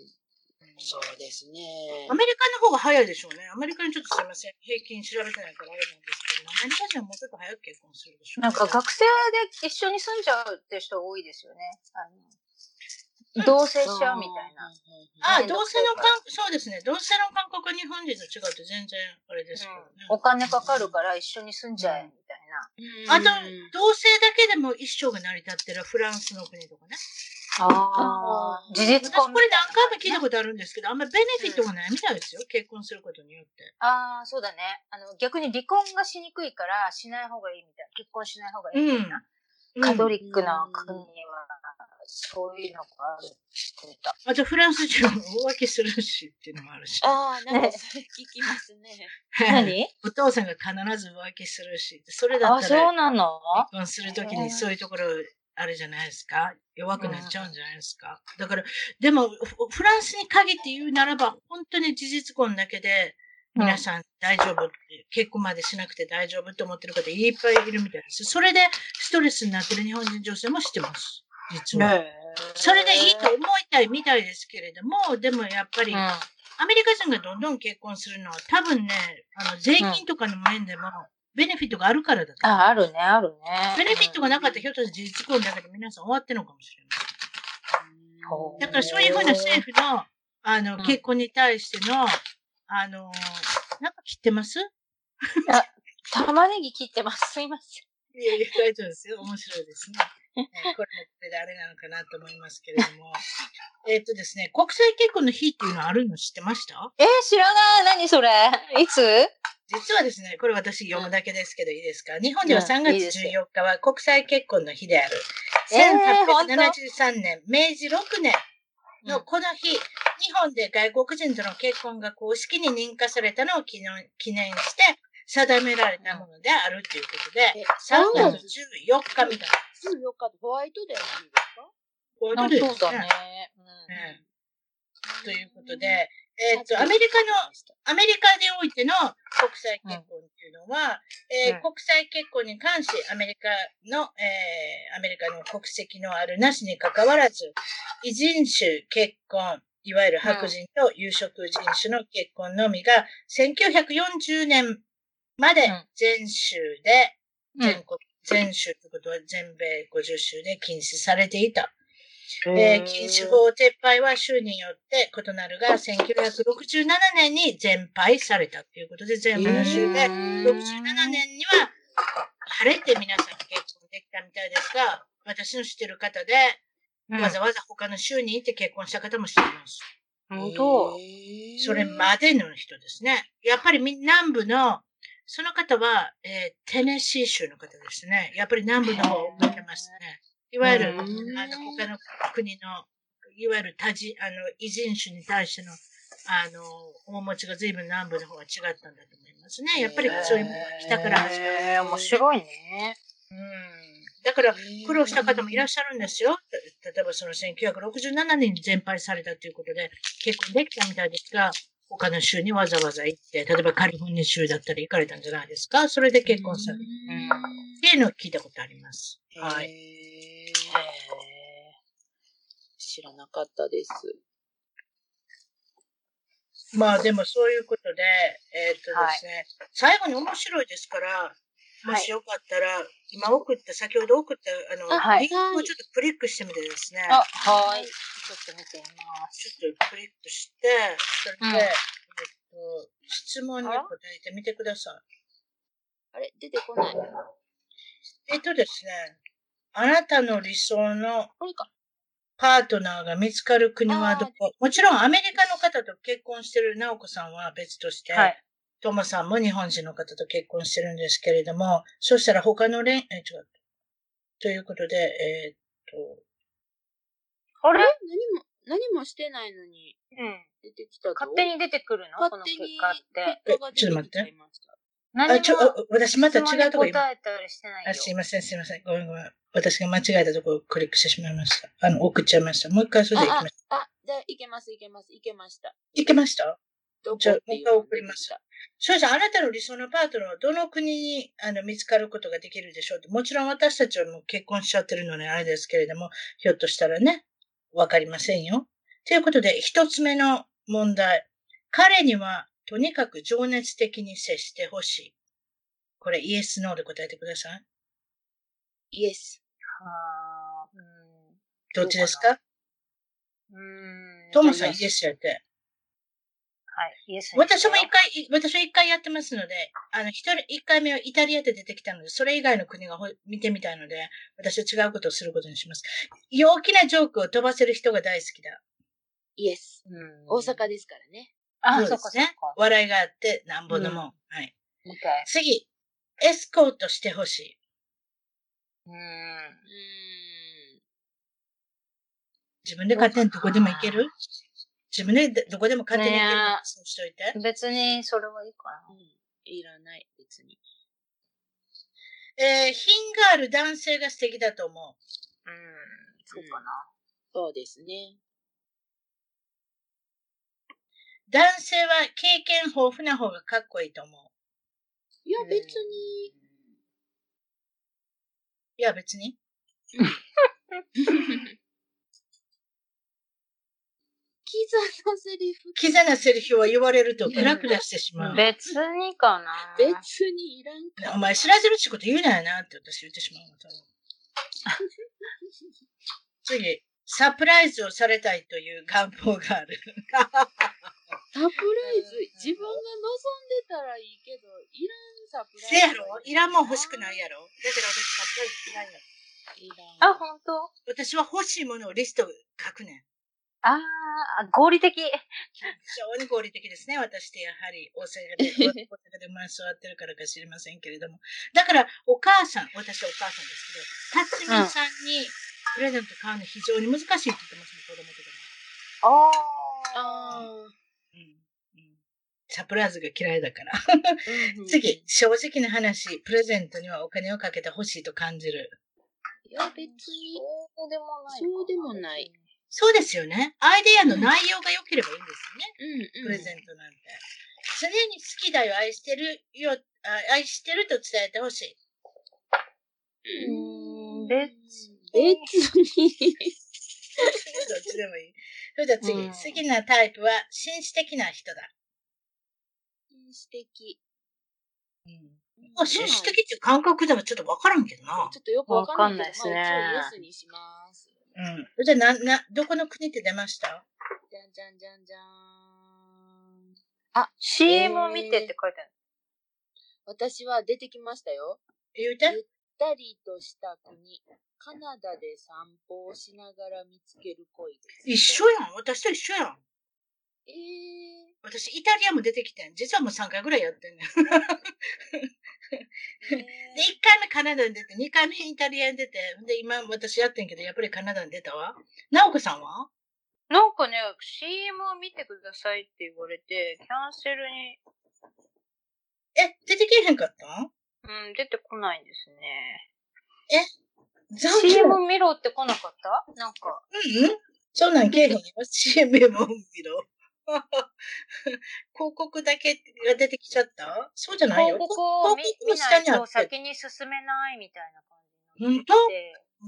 そうですね。アメリカの方が早いでしょうね。アメリカにちょっとすいません。平均調べてないからあれなんですけど、アメリカ人はもうちょっと早く結婚するでしょう、ね。なんか学生で一緒に住んじゃうって人多いですよね。あの同棲しちゃうみたいな。あ、めんどくさい同性の感、そうですね。同性の感覚は日本人と違って全然あれですけどね。お金かかるから一緒に住んじゃえみたいな。あと、同性だけでも一生が成り立ってるフランスの国とかね。ああ。事実私これ何回も聞いたことあるんですけど、あんまりベネフィットがないみたいですよ。結婚することによって。ああ、そうだね。あの、逆に離婚がしにくいから、しない方がいいみたいな。結婚しない方がいいみたいな。カトリックな国は、そういうのがあるって言ってた。あとフランス人は浮気するしっていうのもあるし。ああ、なんかそれ聞きますね。何？お父さんが必ず浮気するし、それだあ、そったらうなの？離婚するときにそういうところあるじゃないですか？弱くなっちゃうんじゃないですか？だから、でも、フフランスに限って言うならば、本当に事実婚だけで、皆さん大丈夫って、結婚までしなくて大丈夫って思ってる方いっぱいいるみたいです。それでストレスになってる日本人女性も知ってます。実は。それでいいと思いたいみたいですけれども、でもやっぱり、うん。アメリカ人がどんどん結婚するのは多分ね、あの、税金とかの面でも、ベネフィットがあるからだと思う。あ、あるね、あるね。ベネフィットがなかったらひょっとして事実婚だけで皆さん終わってるのかもしれない。だからそういうふうな政府の、あの、うん結婚に対しての、あの、なんか切ってます？玉ねぎ切ってます。すいません。いやいや、大丈夫ですよ。面白いですね。えーこれもこれであれなのかなと思いますけれども。えっとですね、国際結婚の日っていうのあるの知ってました？えー、知らない。何それ？いつ？実はですね、これ私読むだけですけどいいですか？日本ではうん3月いいです14日は国際結婚の日である。えー本当？1873年、明治6年のこの日、日本で外国人との結婚が公式に認可されたのを記念して定められたものであるということで、え3 3月14日みたいな。14日でホワイトデーの日ですか？こういうこあとですそうだね。ね。。ええということで、えーっと、アメリカの、アメリカでおいての国際結婚っていうのは、えーうん。国際結婚に関し、アメリカの、えーアメリカの国籍のあるなしに関わらず、異人種結婚、いわゆる白人と有色人種の結婚のみが、1940年までうん。全州で、うん。全国、全州ということは全米50州で禁止されていた。うんえー禁止法撤廃は州によって異なるが、1967年に全廃されたということで、全部の州で、うん67年には晴れて皆さん結婚できたみたいですが、私の知ってる方で、うんわざわざ他の州に行って結婚した方も知っています。本当へーそれまでの人ですね。やっぱりみ南部の、その方は、えーテネシー州の方ですね。やっぱり南部の方を向いてますね。いわゆる、うんあの、他の国の、いわゆる多人、あの、異人種に対しての、あの、面持ちが随分南部の方は違ったんだと思いますね。やっぱりそういうものが北から始まる。へー面白いね。うん。だから、苦労した方もいらっしゃるんですよ。例えばその1967年に全廃されたということで、結婚できたみたいですが、他の州にわざわざ行って、例えばカリフォルニア州だったら行かれたんじゃないですか？それで結婚されたっていうのを聞いたことあります。はい。知らなかったです。まあでもそういうことで、えーっとですね、最後に面白いですから、もしよかったら、今送った、先ほど送った、あの、あはいリンクをちょっとクリックしてみてですね。あ、はい。ちょっと見てみます。ちょっとクリックして、それで、うんえっと、質問に答えてみてくださあれ？出てこない。い。えっとですね、あなたの理想の。パートナーが見つかる国はどこ？もちろんアメリカの方と結婚してる直子さんは別として、はい。トモさんも日本人の方と結婚してるんですけれども、そしたら他の連、え、違う。ということで、えーっと、あれ？何も、何もしてないのにうん。出てきたぞ。勝手に出てくるの？この勝手に結果って？ちゃいました。あ、ちょ、私また違うとこ今、答えたりしてないよあ、。すいません、すいません。ごめんごめん。私が間違えたところをクリックしてしまいました。あの、送っちゃいました。もう一回それで行きました。あ、じゃあ、いけます、いけます、いけました。いけました？どこ？じゃあっていうもう一回送りますそうです。あなたの理想のパートナーはどの国にあの見つかることができるでしょうってもちろん私たちはもう結婚しちゃってるのであれですけれども、ひょっとしたらね、わかりませんよ。ということで、一つ目の問題。彼にはとにかく情熱的に接してほしい。これイエス、ノーで答えてください。イエス。はーうんどっちですか？うーん。トモさんイエスやって。はい、私も一回、私は一回やってますので、あの、一人、一回目はイタリアで出てきたので、それ以外の国がほ見てみたいので、私は違うことをすることにします。陽気なジョークを飛ばせる人が大好きだ。イエス。うん大阪ですからね。あ、そうですねか。。笑いがあって、なんぼのもん。うんはい。みたい。次、エスコートしてほしい。うん。自分で勝手にどこでも行ける？自分でどこでも勝手にそうしといて。別にそれはいいかうん。いらない、別に。えー、品がある男性が素敵だと思う。な。うん。そうかな。そうですね。男性は経験豊富な方がかっこいいと思う。いやうん、別に。いや、別に。キザなセリフ。キザなセリフを言われるとクラクラしてしまう。別にかな。別にいらんか。お前知らせるってこと言うなよなって私言ってしまうの。次、サプライズをされたいという願望がある。サプライズ、自分が望んでたらいいけど、いらんサプライズ。せやろ？いらんもん欲しくないやろ？だから私サプライズ嫌いやろ。いらん。あ、ほんと私は欲しいものをリスト書くねん。あー、合理的。非常に合理的ですね。私ってやはり大阪で、大阪で生まれ育ってるからか知りませんけれども。だから、お母さん、私はお母さんですけど、辰巳さんにプレゼント買うの非常に難しいって言ってますね、子供とかああも。うん。うん。サプライズが嫌いだから。ー。次、。正直な話、プレゼントにはお金をかけてほしいと感じる。いや、別に。そうでもない。そうでもない。そうですよね。アイデアの内容が良ければいいんですよね。うん、うん。プレゼントなんて。常に好きだよ、愛してるよ、あ愛してると伝えてほしい。うん別別に。どっちでもいい。それでは次、うん好きなタイプは紳士的な人だ。素敵。まあ、紳士的っていう感覚ではちょっとわからんけどな。ちょっとよくわかんないけど、わかんないですねまあ、一応イエスにします。うん。じゃあ、な、な、どこの国って出ました？じゃんじゃんじゃんじゃーん。CM を見てって書いてある。私は出てきましたよ。言うて？ゆったりとした国。カナダで散歩をしながら見つける恋です。一緒やん。私と一緒やん。えー、私、イタリアも出てきてん。実はもう3回ぐらいやってんねん。で、1回目カナダに出て、2回目イタリアに出て、で、今私やってんけど、やっぱりカナダに出たわ。直子さんは？なんかね、CM を見てくださいって言われて、キャンセルに、え、出てけへんかったうん、出てこないんですね。残念。CM 見ろって来なかった？なんか、うんそんなんけえへんよ。CM も見ろ。広告だけが出てきちゃった？そうじゃないよ。広告を見見ないと。先に進めないみたいな感じ本当？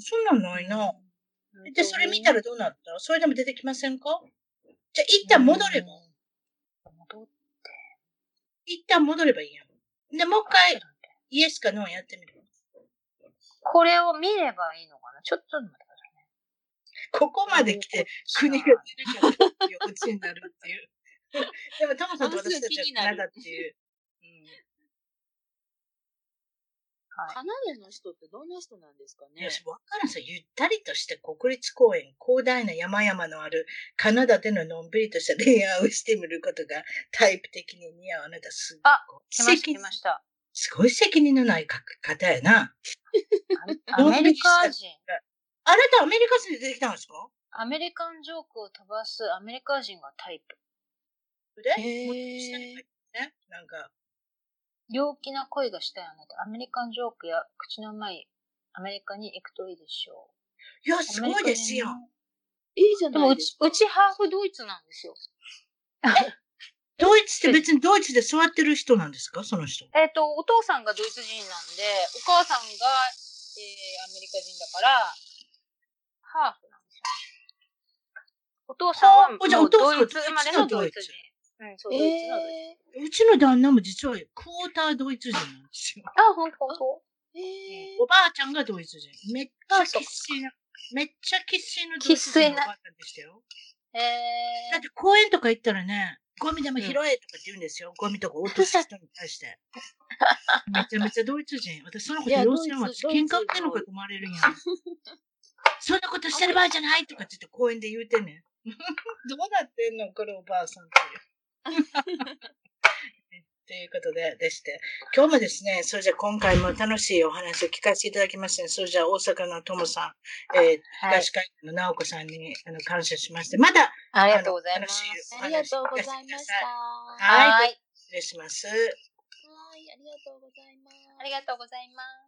そんなんないな。て。で、それ見たらどうなった？それでも出てきませんか？じゃあ、一旦戻れば。戻っ一旦戻ればいいやん。で、もう一回、イエスかノーやってみる。これを見ればいいのかな？ちょっと待っ。ここまで来て、国が出るから幼稚になるっていう。でも、トモさんと私たちはカナダっていう。うんはい。カナダの人ってどんな人なんですかね？よし、わからんさ、ゆったりとして国立公園、広大な山々のあるカナダでののんびりとした恋愛をしてみることがタイプ的に似合うあなたすっあごい来ました、ました。すごい責任のない方やな。アアメリカ人。あなたアメリカ人で出てきたんですか？アメリカンジョークを飛ばすアメリカ人がタイプ。でね。なんか、陽気な恋がしたいあなた。アメリカンジョークや口のうまいアメリカに行くといいでしょいや、う。すごいですよ。いいじゃないですか。うちハーフドイツなんですよ。ドイツって別にドイツで座ってる人なんですか？その人。えっ、と、お父さんがドイツ人なんで、お母さんが、えー、アメリカ人だから、ハーフなんですよね。お父さんはもうお父さんはドイツ生まれのドイツ人。うん、そう、ドイツのドイツ。えうちの旦那も実はクォータードイツ人なんですよ。あ、ほんとほんと。ー、えおばあちゃんがドイツ人。めっちゃあそう生粋な、めっちゃ生粋のドイツ人のおばあちゃんでしたよ。えだって公園とか行ったらね、ゴミでも拾えとかって言うんですよ。ゴミとか落とす人に対して。めちゃめちゃドイツ人。私そのこと要請はドイツ喧嘩売ってんのかと思われるんやん。そんなことしてる場合じゃないとかって言って公園で言うてんねん。どうなってんのこれおばあさんっていう。ということで、でして。今日もですね、それじゃあ今回も楽しいお話を聞かせていただきましたね。それじゃあ大阪のともさん、えー、はい東海岸の直子さんにあの感謝しまして、またありがとうございます。ー、ありがとうございました。ははいはい。失礼します。い、ありがとうございます。ありがとうございます。